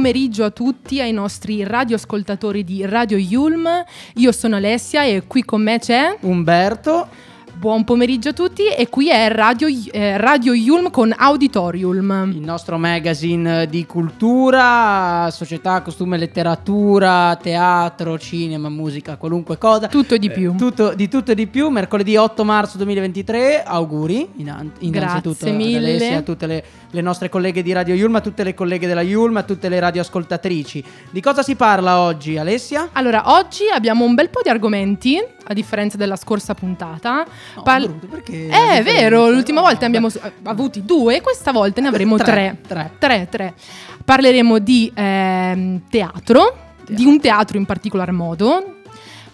Pomeriggio a tutti, ai nostri radioascoltatori di Radio Yulm. Io sono Alessia e qui con me c'è. Umberto, Buon pomeriggio a tutti e qui è Radio, eh, Radio Yulm con Auditorium. il nostro magazine di cultura, società, costume, letteratura, teatro, cinema, musica, qualunque cosa. Tutto e di più. Eh, tutto, di tutto e di più, mercoledì 8 marzo 2023, auguri innan- innanzitutto Grazie ad mille. Alessia, a tutte le, le nostre colleghe di Radio Yulm, a tutte le colleghe della Yulm, a tutte le radioascoltatrici. Di cosa si parla oggi Alessia? Allora, oggi abbiamo un bel po' di argomenti, a differenza della scorsa puntata. No, Pal- brutto, perché Eh, è vero, l'ultima No, volta ne abbiamo beh. s- avuti due, questa volta ne avremo tre. Tre, tre. Tre. Parleremo di ehm, teatro, di un teatro in particolar modo.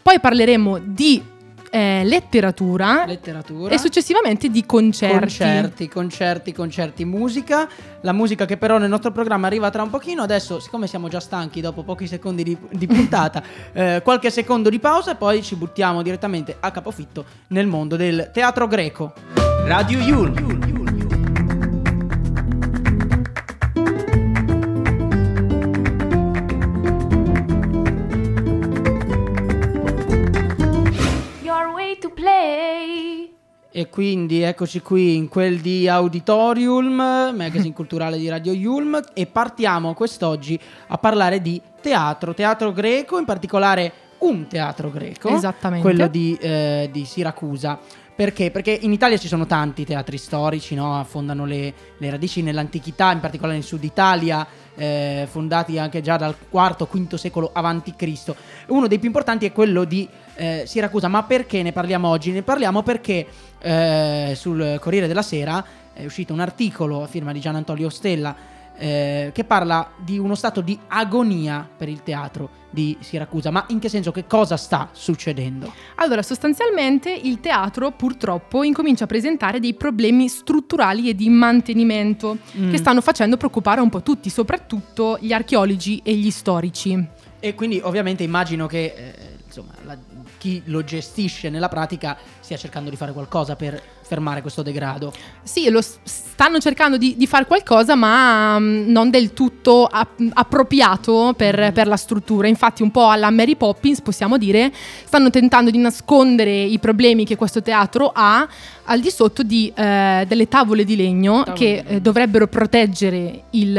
Poi parleremo di eh, letteratura Letteratura. e successivamente di concerti. Concerti, concerti, concerti, musica. La musica che però nel nostro programma arriva tra un pochino. Adesso, siccome siamo già stanchi dopo pochi secondi di, di puntata, eh, qualche secondo di pausa e poi ci buttiamo direttamente a capofitto nel mondo del teatro greco. Radio Yul. E quindi eccoci qui in quel di Auditorium, magazine culturale di Radio Yulm, e partiamo quest'oggi a parlare di teatro, teatro greco, in particolare un teatro greco, Esattamente. quello di, eh, di Siracusa. Perché? Perché in Italia ci sono tanti teatri storici, no? affondano le, le radici nell'antichità, in particolare nel sud Italia, eh, fondati anche già dal IV-V secolo a.C. Uno dei più importanti è quello di eh, Siracusa. Ma perché ne parliamo oggi? Ne parliamo perché eh, sul Corriere della Sera è uscito un articolo a firma di Gian Antonio Stella eh, che parla di uno stato di agonia per il teatro di Siracusa. Ma in che senso? Che cosa sta succedendo? Allora, sostanzialmente il teatro purtroppo incomincia a presentare dei problemi strutturali e di mantenimento Mm. che stanno facendo preoccupare un po' tutti, soprattutto gli archeologi e gli storici. E quindi ovviamente immagino che eh, insomma, la- chi lo gestisce nella pratica stia cercando di fare qualcosa per fermare questo degrado. Sì, lo stanno cercando di, di fare qualcosa, ma mm, non del tutto app- appropriato per, per la struttura. Infatti, un po' alla Mary Poppins, possiamo dire, stanno tentando di nascondere i problemi che questo teatro ha al di sotto di, eh, delle tavole di legno Tavole che di legno. eh, dovrebbero proteggere il,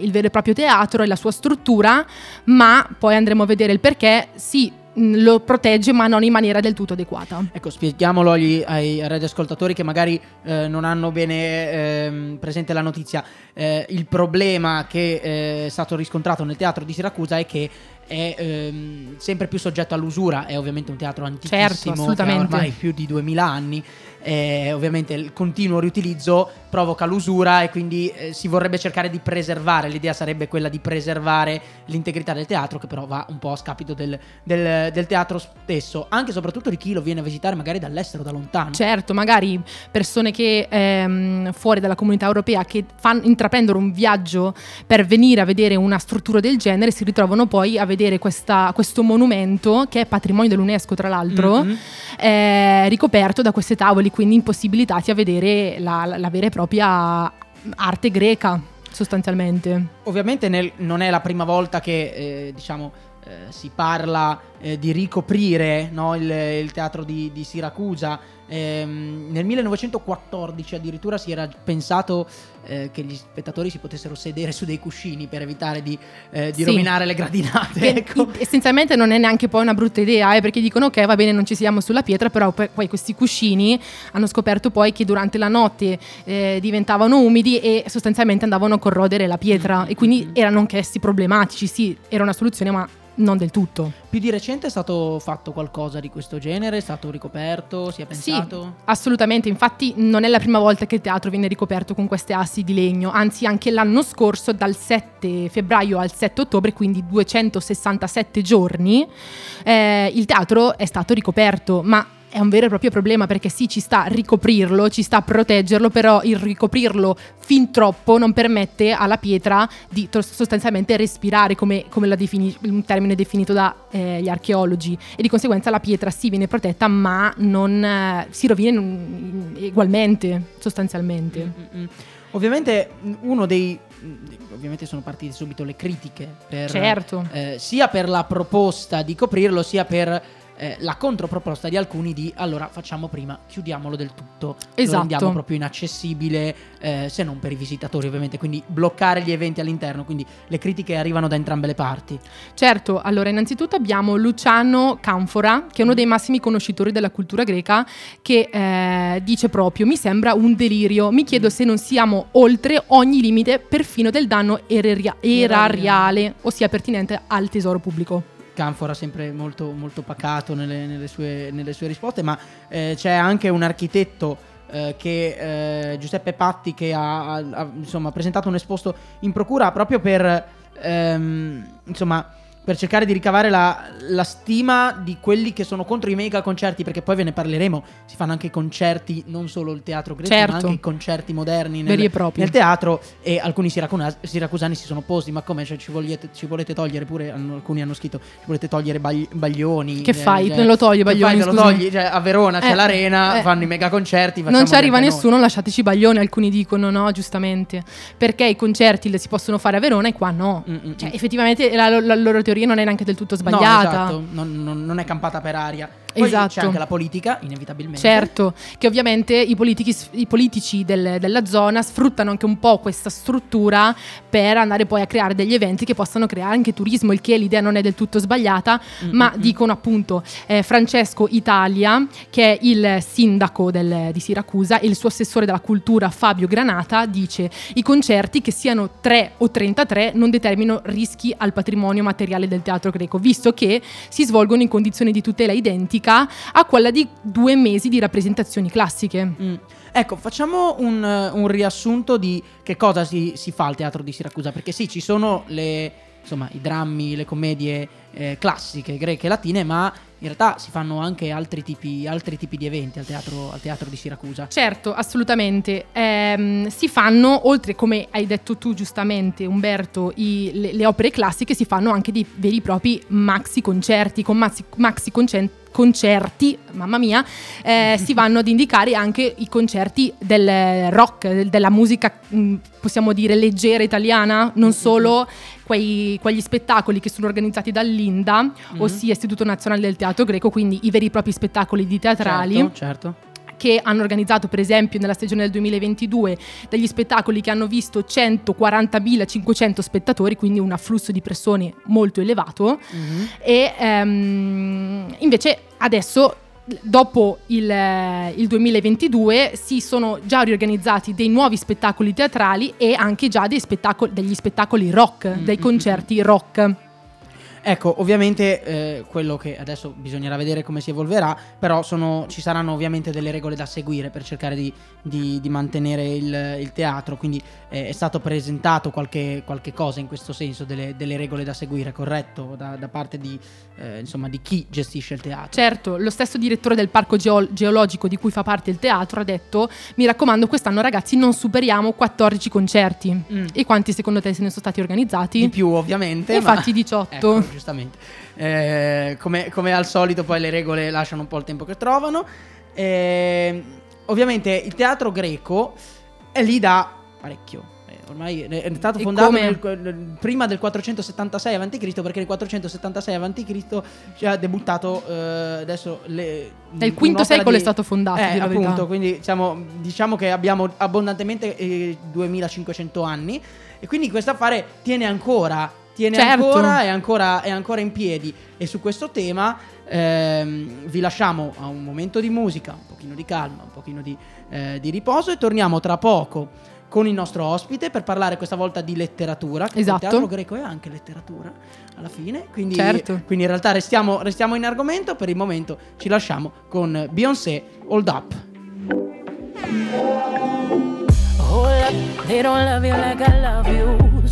il vero e proprio teatro e la sua struttura, ma poi andremo a vedere il perché. Sì, lo protegge, ma non in maniera del tutto adeguata. Ecco, spieghiamolo agli, ai radioascoltatori che magari eh, non hanno bene ehm, presente la notizia. Eh, il problema che eh, è stato riscontrato nel teatro di Siracusa è che è ehm, sempre più soggetto all'usura. È ovviamente un teatro antichissimo, Certo, ormai più di 2000 anni. Eh, ovviamente il continuo riutilizzo provoca l'usura e quindi eh, si vorrebbe cercare di preservare. L'idea sarebbe quella di preservare l'integrità del teatro, che però va un po' a scapito del, del- del teatro stesso, anche e soprattutto di chi lo viene a visitare magari dall'estero, da lontano. Certo, magari persone che ehm, fuori dalla comunità europea che fanno, intraprendono un viaggio per venire a vedere una struttura del genere si ritrovano poi a vedere questa- questo monumento che è patrimonio dell'UNESCO tra l'altro, Mhm. eh, ricoperto da queste tavole, quindi impossibilitati a vedere la- la vera e propria arte greca sostanzialmente. Ovviamente nel- non è la prima volta che eh, diciamo eh, si parla eh, di ricoprire no, il, il teatro di, di Siracusa. Ehm, nel 1914 addirittura si era pensato eh, che gli spettatori si potessero sedere su dei cuscini per evitare di, eh, di Sì. rovinare le gradinate. Che ecco. essenzialmente non è neanche poi una brutta idea, eh, perché dicono ok, va bene, non ci siamo sulla pietra, però poi, questi cuscini hanno scoperto poi che durante la notte eh, diventavano umidi e sostanzialmente andavano a corrodere la pietra Mm, e quindi mm. erano anch'essi problematici. Sì, era una soluzione, ma non del tutto. Più di recente è stato fatto qualcosa di questo genere? È stato ricoperto? Si è pensato? Sì, assolutamente. Infatti, non è la prima volta che il teatro viene ricoperto con queste assi di legno. Anzi, anche l'anno scorso, dal 7 febbraio al 7 ottobre, quindi 267 giorni, eh, il teatro è stato ricoperto. Ma è un vero e proprio problema perché sì, ci sta a ricoprirlo, ci sta a proteggerlo, però il ricoprirlo fin troppo non permette alla pietra di to- sostanzialmente respirare, come, come defini- un termine definito dagli eh, archeologi. E di conseguenza la pietra sì viene protetta, ma non eh, si rovina in- in- ugualmente, sostanzialmente. Mm, mm. Ovviamente mm, uno dei... Ovviamente sono partite subito le critiche per, Certo. eh, sia per la proposta di coprirlo sia per eh, la controproposta di alcuni di allora facciamo prima, chiudiamolo del tutto, Esatto. lo rendiamo proprio inaccessibile eh, se non per i visitatori ovviamente, quindi bloccare gli eventi all'interno, quindi le critiche arrivano da entrambe le parti. Certo, allora innanzitutto abbiamo Luciano Canfora, che è uno dei massimi conoscitori della cultura greca, che eh, dice proprio, mi sembra un delirio, mi chiedo se non siamo oltre ogni limite perfino del danno erariale, ossia pertinente al tesoro pubblico. Canfora sempre molto, molto pacato nelle, nelle sue, nelle sue risposte, ma eh, c'è anche un architetto eh, che eh, Giuseppe Patti che ha, ha- insomma, presentato un esposto in procura proprio per ehm, insomma per cercare di ricavare la, la stima di quelli che sono contro i mega concerti, perché poi ve ne parleremo. Si fanno anche concerti, non solo il teatro greco, Certo. ma anche i concerti moderni nel, nel teatro. E alcuni siracuna- siracusani si sono opposti: ma come? Cioè, ci, vogliete- ci volete togliere pure? alcuni hanno scritto: ci volete togliere Bagli- Baglioni? Che Eh, fai? cioè, lo togli, Baglioni, fai? Lo togli? Cioè, a Verona c'è Eh, l'arena, eh. fanno i mega concerti. Non ci arriva anche noi. nessuno, lasciateci Baglioni, alcuni dicono no, giustamente, perché i concerti si possono fare a Verona e qua no. Mm, mm, Cioè, mm. effettivamente la, la loro teoria non è neanche del tutto No, sbagliata. esatto, non, non- non è campata per aria. Poi Esatto. c'è anche la politica, inevitabilmente. Certo, che ovviamente i, politichi- i politici del- della zona sfruttano anche un po' questa struttura per andare poi a creare degli eventi che possano creare anche turismo, il che l'idea non è del tutto sbagliata, Mm, ma dicono appunto eh, Francesco Italia, che è il sindaco del- di Siracusa, e il suo assessore della cultura Fabio Granata, dice i concerti che siano 3 o 33 non determinano rischi al patrimonio materiale del teatro greco, visto che si svolgono in condizioni di tutela identica a quella di due mesi di rappresentazioni classiche. Mm. Ecco, facciamo un, un riassunto di che cosa si, si fa al teatro di Siracusa, perché sì, ci sono le, insomma, i drammi, le commedie eh, classiche, greche e latine, ma in realtà si fanno anche altri tipi, altri tipi di eventi al teatro, al teatro di Siracusa. Certo, assolutamente. Ehm, si fanno, oltre come hai detto tu giustamente Umberto, i- le, le opere classiche, si fanno anche dei veri e propri maxi concerti, con maxi, maxi concen- concerti, mamma mia, eh, si vanno ad indicare anche i concerti del rock, del- della musica, mh, possiamo dire, leggera italiana, non solo quei- quegli spettacoli che sono organizzati dall'Inda, Mhm. ossia Istituto Nazionale del Teatro Greco, quindi i veri e propri spettacoli di teatrali Certo, certo. che hanno organizzato per esempio nella stagione del 2022 degli spettacoli che hanno visto 140.500 spettatori, quindi un afflusso di persone molto elevato Mhm. e ehm, invece adesso dopo il, eh, il 2022 si sono già riorganizzati dei nuovi spettacoli teatrali e anche già dei spettacoli, degli spettacoli rock, Mm, dei mm, concerti rock. Ecco, ovviamente eh, quello che adesso bisognerà vedere come si evolverà, però sono- ci saranno ovviamente delle regole da seguire per cercare di, di- di mantenere il, il teatro, quindi eh, è stato presentato qualche, qualche cosa in questo senso, delle, delle regole da seguire, corretto, da, da parte di, eh, insomma, di chi gestisce il teatro. Certo, lo stesso direttore del parco geo- geologico di cui fa parte il teatro ha detto: Mi raccomando, quest'anno ragazzi non superiamo 14 concerti. Mm. E quanti secondo te se ne sono stati organizzati? Di più ovviamente. E ma- infatti 18. Ecco, giustamente. Eh, come, come al solito poi le regole lasciano un po' il tempo che trovano. Eh, ovviamente il teatro greco è lì da parecchio. Eh, Ormai è stato fondato nel- prima del 476 a.C. perché nel 476 a.C. ci ha debuttato eh, adesso le, Nel V secolo di- è stato fondato. eh, appunto, verità. quindi diciamo, diciamo che abbiamo abbondantemente eh, 2500 anni e quindi questo affare tiene ancora, tiene Certo. ancora, è ancora, è ancora in piedi e su questo tema ehm, vi lasciamo a un momento di musica, un pochino di calma, un pochino di, eh, di riposo e torniamo tra poco con il nostro ospite per parlare questa volta di letteratura. Che Esatto. Il teatro greco è anche letteratura alla fine. Quindi, Certo. quindi in realtà restiamo, restiamo in argomento. Per il momento ci lasciamo con Beyoncé Hold Up. Hold up, they don't love you like I love you.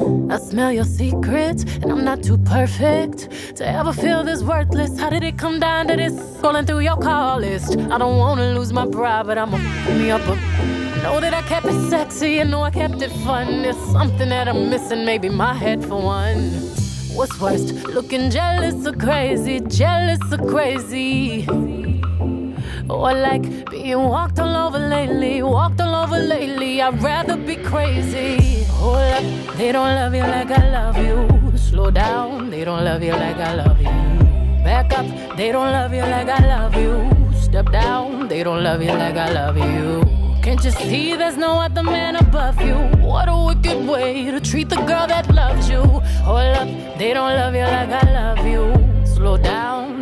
I smell your secrets, and I'm not too perfect to ever feel this worthless. How did it come down to this? Scrolling through your call list. I don't wanna lose my pride, but I'ma pull me up. I know that I kept it sexy, I know I kept it fun. There's something that I'm missing, maybe my head for one. What's worst, looking jealous or crazy? Jealous or crazy? Or like being walked all over lately, walked all over lately. I'd rather be crazy. Hold up, they don't love you like I love you. Slow down, they don't love you like I love you. Back up, they don't love you like I love you. Step down, they don't love you like I love you. Can't you see there's no other man above you? What a wicked way to treat the girl that loves you. Hold up, they don't love you like I love you. Slow down,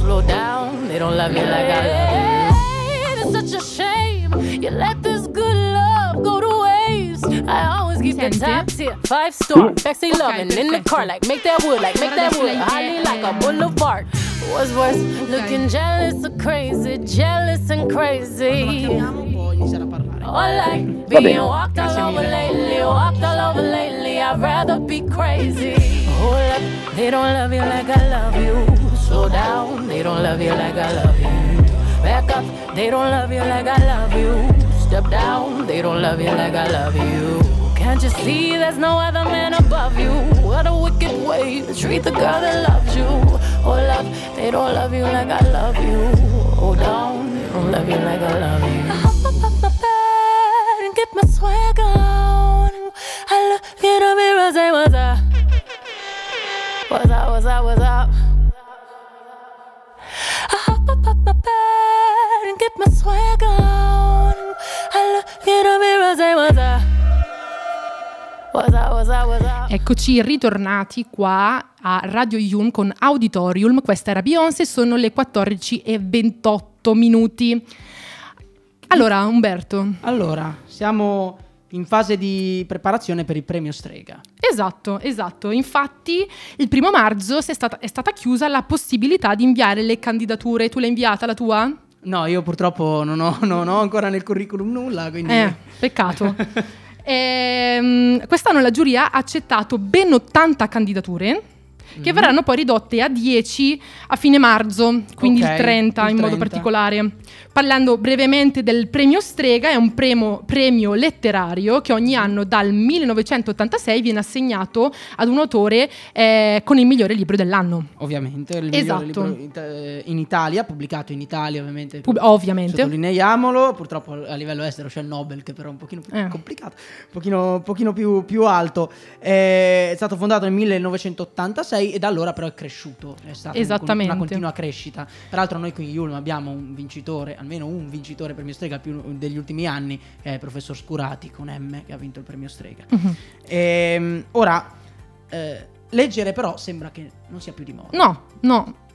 Slow down, they don't love you like I love you. It's such a shame you let this good love go to waste. I always keep the top tier, five star, sexy Ok, loving in the car, like make that wood, like make that adesso wood, lei highly è- like a boulevard. What's worse, looking jealous or crazy, jealous and crazy. Chiamiamo un po' iniziare a parlare. Or like being walked all over lately, walked all over lately. I'd rather be crazy. Hold up, they don't love you like I love you. Slow down, they don't love you like I love you. Back up, they don't love you like I love you. Step down, they don't love you like I love you. Can't you see there's no other man above you? What a wicked way to treat the girl that loves you. Oh, Hold up, they don't love you like I love you. Oh, Hold on, they don't love you like I love you. I hop up up my bed and get my swag on. I look in the mirror, say what's up? What's up, what's up, what's up? My swag on. I look in the mirror, say what's up? What's up, what's up, what's up? Eccoci ritornati qua a Radio Yun con Auditorium. Questa era Beyoncé, sono le 14 e 28 minuti. Allora, Umberto. Allora, siamo in fase di preparazione per il premio Strega. Esatto, esatto. Infatti, il primo marzo si è stata, è stata chiusa la possibilità di inviare le candidature. Tu l'hai inviata la tua? No, io purtroppo non ho, non ho ancora nel curriculum nulla, quindi... Eh, peccato. Ehm, quest'anno la giuria ha accettato ben 80 candidature Mhm. che verranno poi ridotte a 10 a fine marzo, quindi Ok, il 30 il in modo 30. particolare. Parlando brevemente del premio Strega, è un premio, premio letterario che ogni anno dal 1986 viene assegnato ad un autore eh, con il migliore libro dell'anno. Ovviamente, il Esatto. migliore libro in, eh, in Italia, pubblicato in Italia ovviamente. Pub- ovviamente. Sottolineiamolo, purtroppo a livello estero c'è il Nobel che però è un pochino più Eh. complicato, un pochino, pochino più, più alto. Eh, È stato fondato nel 1986 e da allora però è cresciuto, è stata una continua crescita. Peraltro noi qui in Yulm abbiamo un vincitore, almeno un vincitore premio Strega più degli ultimi anni, che è il professor Scurati con M che ha vinto il premio Strega. Mhm. Ehm, ora, eh, leggere però sembra che non sia più di moda. No, no.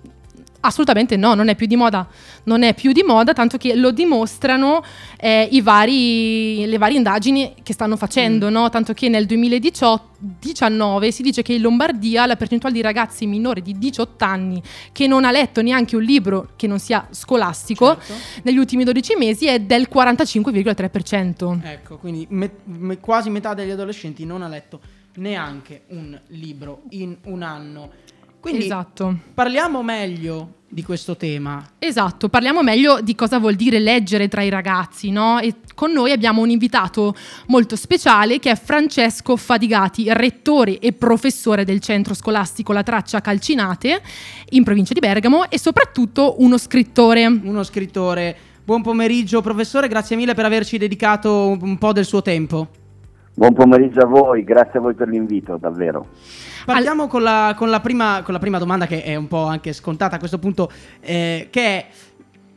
Assolutamente no, non è più di moda, non è più di moda, tanto che lo dimostrano eh, i vari, le varie indagini che stanno facendo, mm. no? tanto che nel 2019 si dice che in Lombardia la percentuale di ragazzi minori di 18 anni che non ha letto neanche un libro che non sia scolastico certo. negli ultimi 12 mesi è del 45,3%. Ecco, quindi me- me- quasi metà degli adolescenti non ha letto neanche un libro in un anno. Quindi esatto. parliamo meglio di questo tema. Esatto, parliamo meglio di cosa vuol dire leggere tra i ragazzi, no? E con noi abbiamo un invitato molto speciale che è Francesco Fadigati, rettore e professore del centro scolastico La Traccia Calcinate in provincia di Bergamo e soprattutto uno scrittore. Uno scrittore. Buon pomeriggio professore, grazie mille per averci dedicato un po' del suo tempo. Buon pomeriggio a voi, grazie a voi per l'invito, davvero. Partiamo con, la, con, la prima, con, la, prima, domanda che è un po' anche scontata a questo punto, eh, che è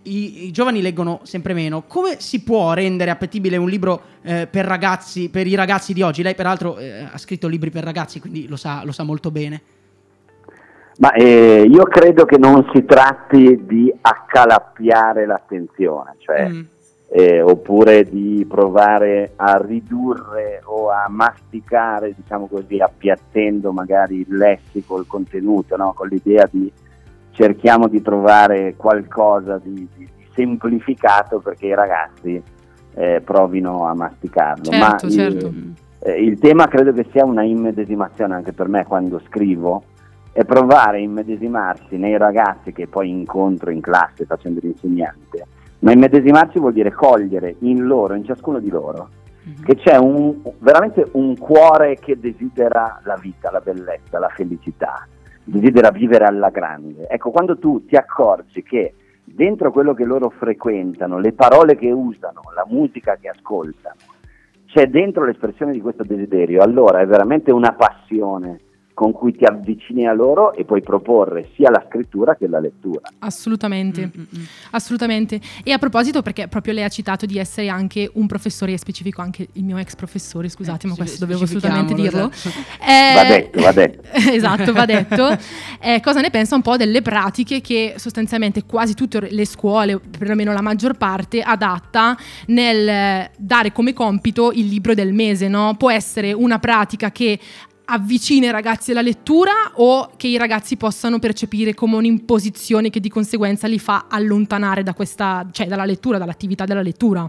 i, i, giovani leggono sempre meno. Come si può rendere appetibile un libro eh, per ragazzi, per i ragazzi di oggi? Lei peraltro eh, ha scritto libri per ragazzi, quindi lo sa, lo sa molto bene. Ma eh, io credo che non si tratti di accalappiare l'attenzione, cioè mm eh, oppure di provare a ridurre o a masticare, diciamo così, appiattendo magari il lessico, il contenuto, no? con l'idea di cerchiamo di trovare qualcosa di, di, semplificato perché i ragazzi eh, provino a masticarlo. Certo, Ma certo. Il, eh, il tema credo che sia una immedesimazione anche per me quando scrivo, è provare a immedesimarsi nei ragazzi che poi incontro in classe facendo l'insegnante ma immedesimarsi vuol dire cogliere in loro, in ciascuno di loro, mm-hmm. che c'è un, veramente un cuore che desidera la vita, la bellezza, la felicità, desidera vivere alla grande. Ecco, quando tu ti accorgi che dentro quello che loro frequentano, le parole che usano, la musica che ascoltano, c'è dentro l'espressione di questo desiderio, allora è veramente una passione con cui ti avvicini a loro e puoi proporre sia la scrittura che la lettura. Assolutamente, Mm-mm. assolutamente. E a proposito, perché proprio lei ha citato di essere anche un professore, e specifico anche il mio ex professore, scusate, eh, ma questo dovevo assolutamente dirlo. Esatto. Eh, va detto, va detto. esatto, va detto. Eh, cosa ne pensa un po' delle pratiche che sostanzialmente quasi tutte le scuole, perlomeno la maggior parte, adatta nel dare come compito il libro del mese, no? Può essere una pratica che avvicina i ragazzi alla lettura o che i ragazzi possano percepire come un'imposizione che di conseguenza li fa allontanare da questa, cioè dalla lettura, dall'attività della lettura?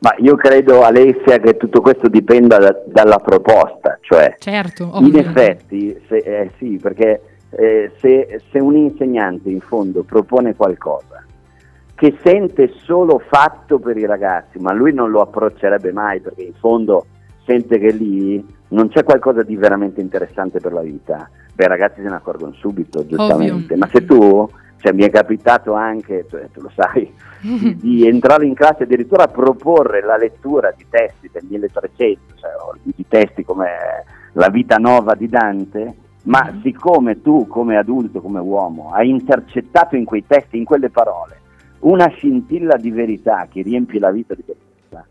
Ma io credo, Alessia, che tutto questo dipenda da, dalla proposta, cioè certo, in effetti, se, eh, sì, perché eh, se, se un insegnante in fondo propone qualcosa che sente solo fatto per i ragazzi, ma lui non lo approccerebbe mai perché in fondo sente che lì non c'è qualcosa di veramente interessante per la vita, beh, i ragazzi se ne accorgono subito, giustamente. Ma se tu, cioè, mi è capitato anche, cioè, tu lo sai, di, di, entrare in classe e addirittura proporre la lettura di testi del 1300, cioè, di testi come La vita nuova di Dante, ma mm. siccome tu come adulto, come uomo, hai intercettato in quei testi, in quelle parole, una scintilla di verità che riempie la vita di persona,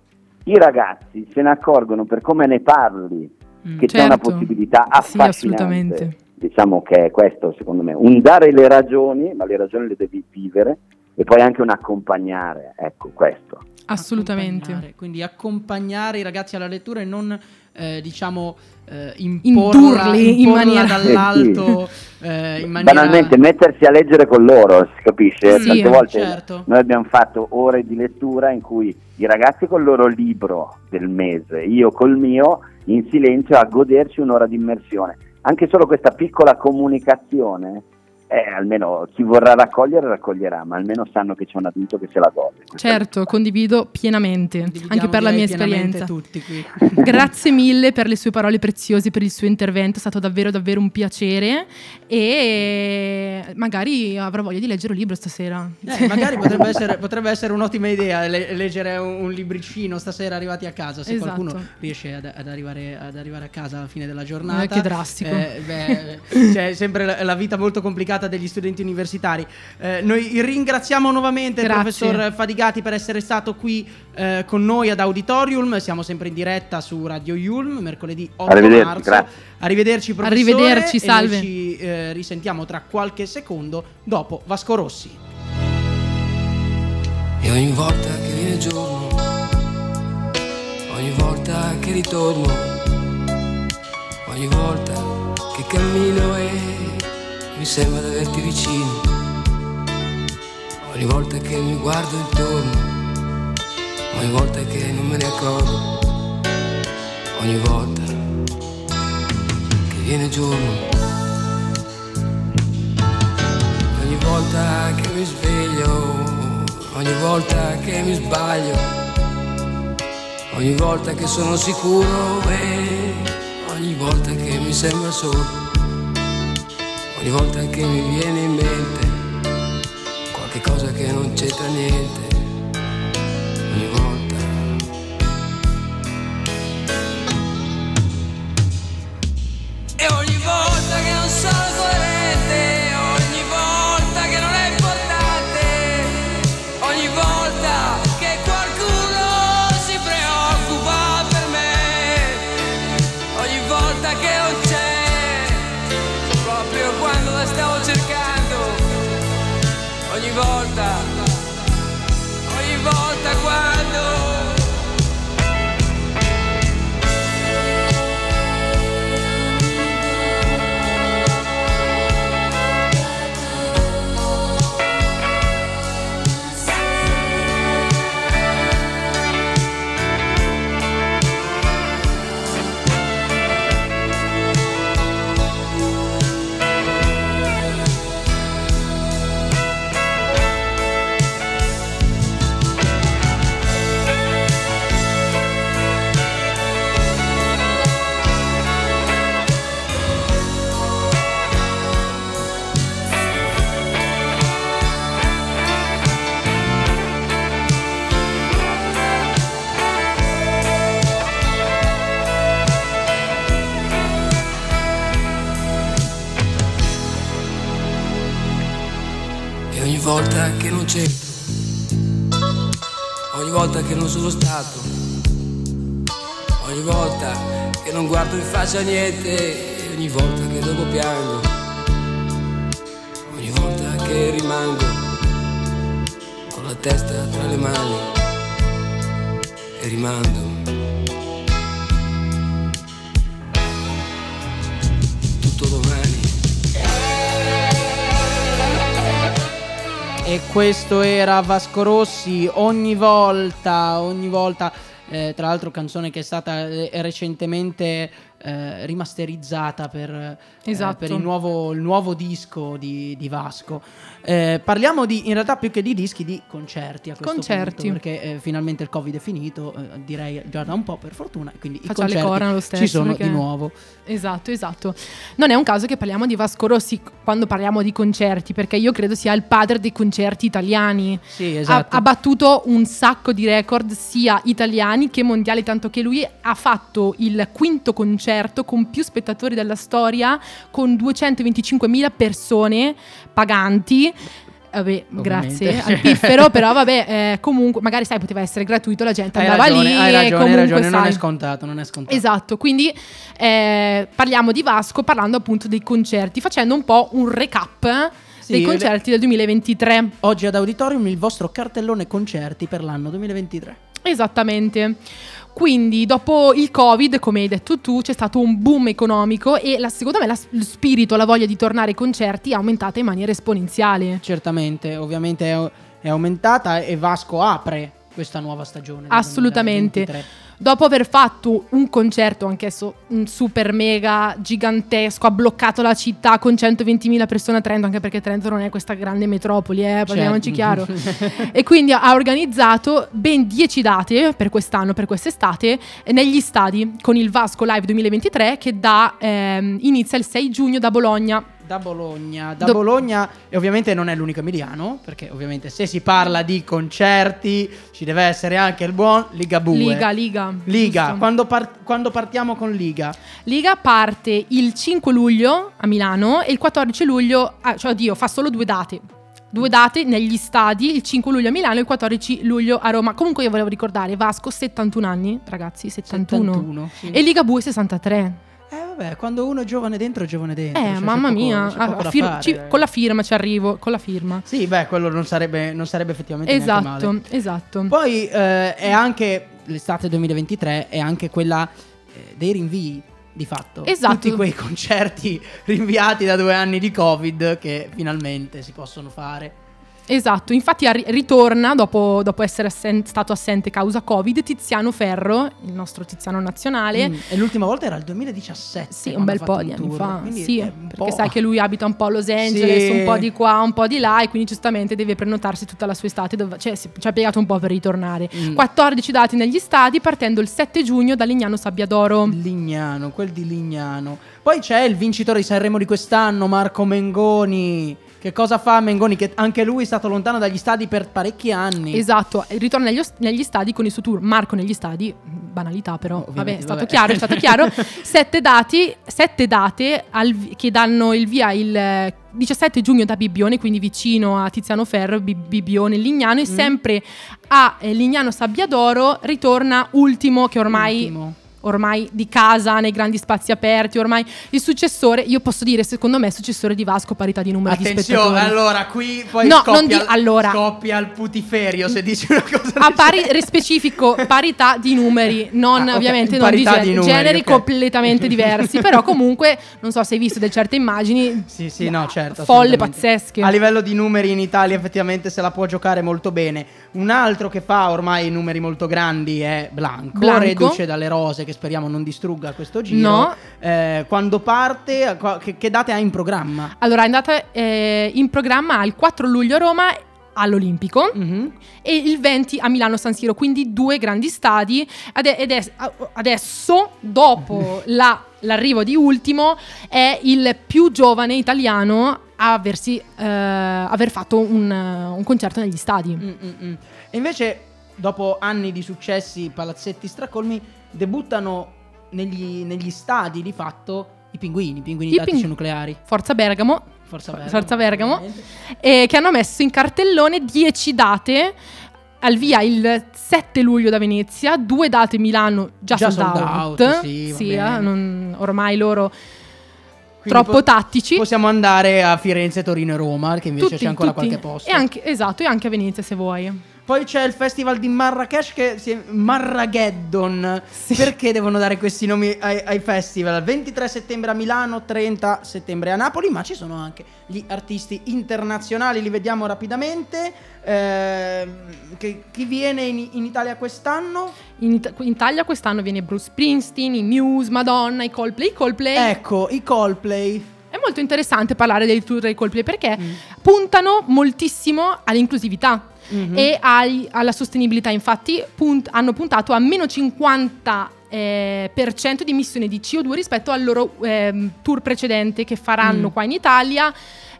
i ragazzi se ne accorgono per come ne parli, mm, che certo. c'è una possibilità affascinante. Sì, diciamo che è questo, secondo me, un dare le ragioni, ma le ragioni le devi vivere, e poi anche un accompagnare, ecco questo. Assolutamente. Accompagnare, quindi accompagnare i ragazzi alla lettura e non eh, diciamo eh, imporla, imporla in maniera dall'alto eh, eh, in maniera... banalmente mettersi a leggere con loro si capisce sì, tante volte certo. noi abbiamo fatto ore di lettura in cui i ragazzi con il loro libro del mese io col mio in silenzio a goderci un'ora di immersione anche solo questa piccola comunicazione eh, almeno chi vorrà raccogliere raccoglierà, ma almeno sanno che c'è un adulto che se la gode. Certo, condivido pienamente, anche per la mia esperienza. Grazie mille per le sue parole preziose, per il suo intervento, è stato davvero davvero un piacere e magari avrò voglia di leggere un libro stasera. Eh, magari potrebbe essere, potrebbe essere, un'ottima idea le- leggere un, un, libricino stasera arrivati a casa, se esatto. qualcuno riesce ad, ad, arrivare, ad, arrivare, a casa alla fine della giornata. Eh, che drastico. Eh, beh, c'è sempre la, la vita molto complicata giornata degli studenti universitari. Eh, noi ringraziamo nuovamente Grazie. il professor Fadigati per essere stato qui eh, con noi ad Auditorium. Siamo sempre in diretta su Radio Yulm, mercoledì 8 Arrivederci, marzo. grazie. Arrivederci, professore. Arrivederci, e noi salve. ci eh, risentiamo tra qualche secondo dopo Vasco Rossi. E ogni volta che viene giorno, ogni volta che ritorno, ogni volta che cammino e mi sembra di averti vicino, ogni volta che mi guardo intorno, ogni volta che non me ne accorgo, ogni volta che viene giorno. Ogni volta che mi sveglio, ogni volta che mi sbaglio, ogni volta che sono sicuro e ogni volta che mi sembra solo, ogni volta che mi viene in mente qualche cosa che non c'entra niente, ogni volta. C'entro, ogni volta che non sono stato, ogni volta che non guardo in faccia niente, ogni volta che dopo piango, ogni volta che rimango con la testa tra le mani e rimando. E questo era Vasco Rossi ogni volta, ogni volta, eh, tra l'altro canzone che è stata eh, recentemente eh, rimasterizzata per, eh, Esatto. per il, nuovo, il nuovo disco di, di Vasco. Eh, parliamo di, in realtà più che di dischi, di concerti a questo Concerti. punto, perché eh, finalmente il Covid è finito, eh, direi già da un po' per fortuna, quindi Facciamo i concerti lo ci stesso, sono perché- di nuovo. Esatto, esatto. Non è un caso che parliamo di Vasco Rossi quando parliamo di concerti, perché io credo sia il padre dei concerti italiani. Sì, Ha, esatto. ha battuto un sacco di record sia italiani che mondiali, tanto che lui ha fatto il quinto concerto con più spettatori della storia, con 225.000 persone paganti. Vabbè, Ovviamente. grazie al piffero, però vabbè, eh, comunque, magari sai, poteva essere gratuito, la gente Hai andava ragione, lì hai ragione, hai comunque ragione, non è sai. scontato, non è scontato. Esatto, quindi eh, parliamo di Vasco parlando appunto dei concerti, facendo un po' un recap Sì, dei le- concerti del 2023. Oggi ad Auditorium il vostro cartellone concerti per l'anno 2023. Esattamente. Quindi, dopo il Covid, come hai detto tu, c'è stato un boom economico e la- secondo me la- lo spirito, la voglia di tornare ai concerti è aumentata in maniera esponenziale. Certamente, ovviamente è, è aumentata e Vasco apre questa nuova stagione. Assolutamente. 2023. Dopo aver fatto un concerto, anch'esso un super mega gigantesco, ha bloccato la città con 120.000 persone a Trento, anche perché Trento non è questa grande metropoli, eh, parliamoci Certo. chiaro. e quindi ha organizzato ben 10 date per quest'anno, per quest'estate, negli stadi con il Vasco Live 2023 che da, ehm, inizia il 6 giugno da Bologna. Da Bologna. Da Do- Bologna, e ovviamente non è l'unico emiliano, perché ovviamente se si parla di concerti ci deve essere anche il buon Ligabue. Liga, Liga. Liga, quando, par- quando partiamo con Liga? Liga parte il 5 luglio a Milano e il 14 luglio, ah, cioè oddio, fa solo due date. Due date negli stadi, il 5 luglio a Milano e il 14 luglio a Roma. Comunque io volevo ricordare, Vasco 71 anni, ragazzi, 71. 71, sì. E Ligabue 63. Eh vabbè, quando uno è giovane dentro, è giovane dentro. Eh, cioè, mamma poco- mia, c'è a- poco a da fir- fare, ci- con la firma ci arrivo, con la firma. Sì, beh, quello non sarebbe, non sarebbe effettivamente Esatto, male. esatto. Poi eh, è anche l'estate 2023 è anche quella eh, dei rinvii di fatto. Esatto. Tutti quei concerti rinviati da due anni di Covid che finalmente si possono fare. Esatto, infatti ritorna dopo, dopo essere assen- stato assente causa Covid Tiziano Ferro, il nostro Tiziano nazionale. Mm, E l'ultima volta era il 2017. Sì, un bel po' di anni tour. fa. Sì, perché sai che lui abita un po' a Los Angeles, Sì. un po' di qua, un po' di là, e quindi giustamente deve prenotarsi tutta la sua estate. dove- cioè, si- ci ha piegato un po' per ritornare. Mm. 14 dati negli stadi, partendo il 7 giugno da Lignano Sabbiadoro. Lignano, quel di Lignano. Poi c'è il vincitore di Sanremo di quest'anno, Marco Mengoni. Che cosa fa Mengoni? Che anche lui è stato lontano dagli stadi per parecchi anni. Esatto, e ritorna negli, negli stadi con il suo tour. Marco negli stadi, banalità però, vabbè, Ovviamente, è stato vabbè. chiaro, è stato chiaro. sette, dati, sette date al che danno il via il eh, 17 giugno da Bibbione, quindi vicino a Tiziano Ferro, Bi- Bibbione, Lignano, e Mm. sempre a eh, Lignano Sabbiadoro ritorna ultimo, che ormai... Ultimo. Ormai di casa, nei grandi spazi aperti, ormai il successore, io posso dire, secondo me, successore di Vasco, parità di numeri di Attenzione, spettatori. allora qui poi No, scoppia, non di- allora. scoppia il putiferio se dici una cosa A pari specifico parità di numeri, non Ah, ok, ovviamente non di, gen- di numeri, generi ok. completamente diversi, però comunque non so se hai visto delle certe immagini Sì, sì, no, certo. folle pazzesche. A livello di numeri in Italia effettivamente se la può giocare molto bene. Un altro che fa ormai numeri molto grandi è Blanco, Blanco. reduce dalle rose che speriamo non distrugga questo giro. No. Eh, quando parte, che, che date ha in programma? Allora è andata eh, in programma il 4 luglio a Roma all'Olimpico Mhm. e il 20 a Milano San Siro, quindi due grandi stadi Ade- ed è- adesso dopo la- l'arrivo di Ultimo è il più giovane italiano a aversi, eh, aver fatto un, un concerto negli stadi. Mm, mm, mm. E invece, dopo anni di successi, palazzetti stracolmi, debuttano negli, negli stadi di fatto i pinguini, i pinguini I tattici ping- nucleari. Forza Bergamo, Forza Bergamo. Forza Bergamo. eh, che hanno messo in cartellone 10 date al via il 7 luglio da Venezia, due date Milano già, Già sold, sold out. out, sì, Sì, eh, non- ormai loro Quindi troppo po- tattici. Possiamo andare a Firenze, Torino e Roma, che invece Tutti, c'è ancora tutti. qualche posto. E anche, esatto, e anche a Venezia se vuoi. Poi c'è il festival di Marrakesh che si Marrageddon. Perché devono dare questi nomi ai, ai festival? 23 settembre a Milano, 30 settembre a Napoli, ma ci sono anche gli artisti internazionali, li vediamo rapidamente. Che- chi viene in, in Italia quest'anno? In, It- in Italia quest'anno viene Bruce Springsteen, i Muse, Madonna, i Coldplay. I Coldplay Ecco, i Coldplay. è molto interessante parlare dei tour dei Coldplay perché Mm. puntano moltissimo all'inclusività. Mhm. e ai- alla sostenibilità. Infatti, punt- hanno puntato a meno 50 eh, per cento di emissioni di CO2 rispetto al loro ehm, tour precedente che faranno Mm. qua in Italia.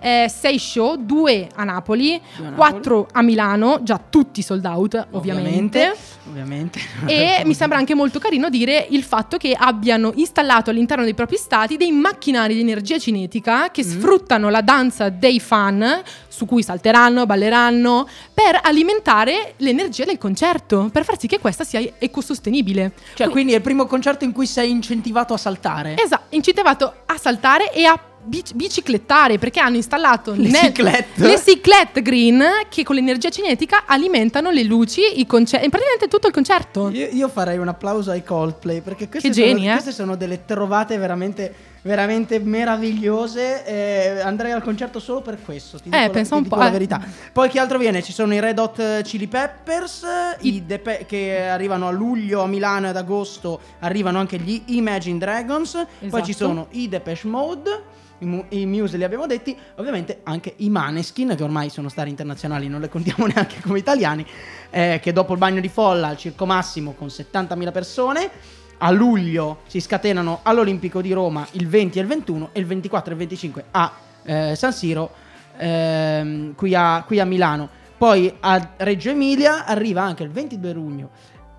Eh, sei show, due a Napoli, Due a Napoli. quattro a Milano, già tutti sold out ovviamente. Ovviamente. E mi sembra anche molto carino dire il fatto che abbiano installato all'interno dei propri stati dei macchinari di energia cinetica che Mm. sfruttano la danza dei fan, su cui salteranno, balleranno, per alimentare l'energia del concerto, per far sì che questa sia ecosostenibile. Cioè, quindi è il primo concerto in cui sei incentivato a saltare. Esatto, incentivato a saltare e a bic- biciclettare perché hanno installato Le ciclette? le ciclette green che con l'energia cinetica alimentano le luci, i concerti, praticamente tutto il concerto. Io, io farei un applauso ai Coldplay perché queste, Che sono, geni, eh? queste sono delle trovate veramente, veramente meravigliose. eh, andrei al concerto solo per questo. Ti Eh, pensa un po', la eh. verità. Poi chi altro viene? Ci sono i Red Hot Chili Peppers i Depe- che arrivano a luglio a Milano e ad agosto arrivano anche gli Imagine Dragons. Poi Esatto. ci sono i Depeche Mode. I, i Muse li abbiamo detti, ovviamente anche i Maneskin, che ormai sono star internazionali, non le contiamo neanche come italiani, eh, che dopo il bagno di folla al Circo Massimo con 70.000 persone, a luglio si scatenano all'Olimpico di Roma il 20 e il 21 e il 24 e il 25 a eh, San Siro ehm, qui, a, qui a Milano. Poi a Reggio Emilia arriva anche il 22 giugno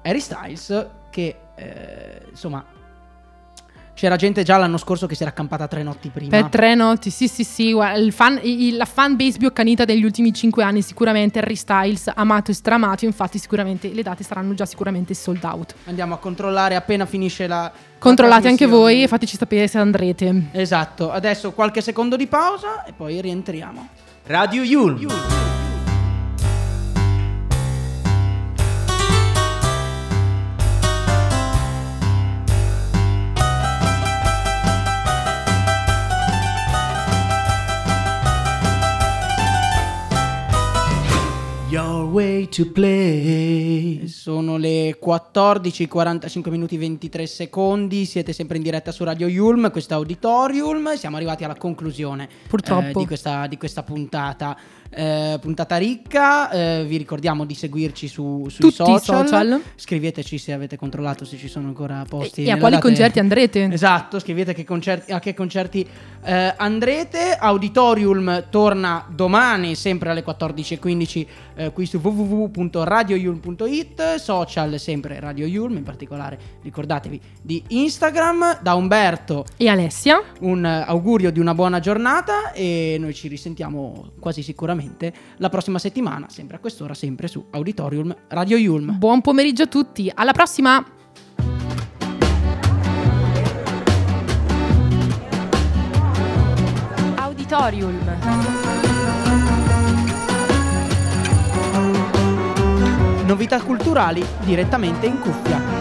Harry Styles che eh, insomma c'era gente già l'anno scorso che si era accampata tre notti prima. Per tre notti, sì, sì, sì. guarda, il fan- il- la fan base più accanita degli ultimi cinque anni, sicuramente Harry Styles, amato e stramato. Infatti, sicuramente le date saranno già sicuramente sold out. Andiamo a controllare appena finisce la. Controllate la anche voi e fateci sapere se andrete. Esatto, adesso qualche secondo di pausa e poi rientriamo. Radio Yulm. Your to play. Sono le 14, 45 minuti 23 secondi. Siete sempre in diretta su Radio Yulm, questo Auditorium. Siamo arrivati alla conclusione Purtroppo. eh, di, questa, di questa puntata. Eh, puntata ricca. Eh, vi ricordiamo di seguirci su, sui Tutti i social. Scriveteci se avete controllato se ci sono ancora posti. E, a quali date- concerti andrete? Esatto, scrivete che concerti- a che concerti eh, andrete. Auditorium torna domani, sempre alle 14.15, eh, qui su www.radioyulm.it. Social sempre Radio Yulm, in particolare ricordatevi di Instagram. Da Umberto E Alessia? un eh, augurio di una buona giornata e noi ci risentiamo quasi sicuramente la prossima settimana, sempre a quest'ora, sempre su Auditorium Radio Yulm. Buon pomeriggio a tutti. Alla prossima! Auditorium. Novità culturali direttamente in cuffia.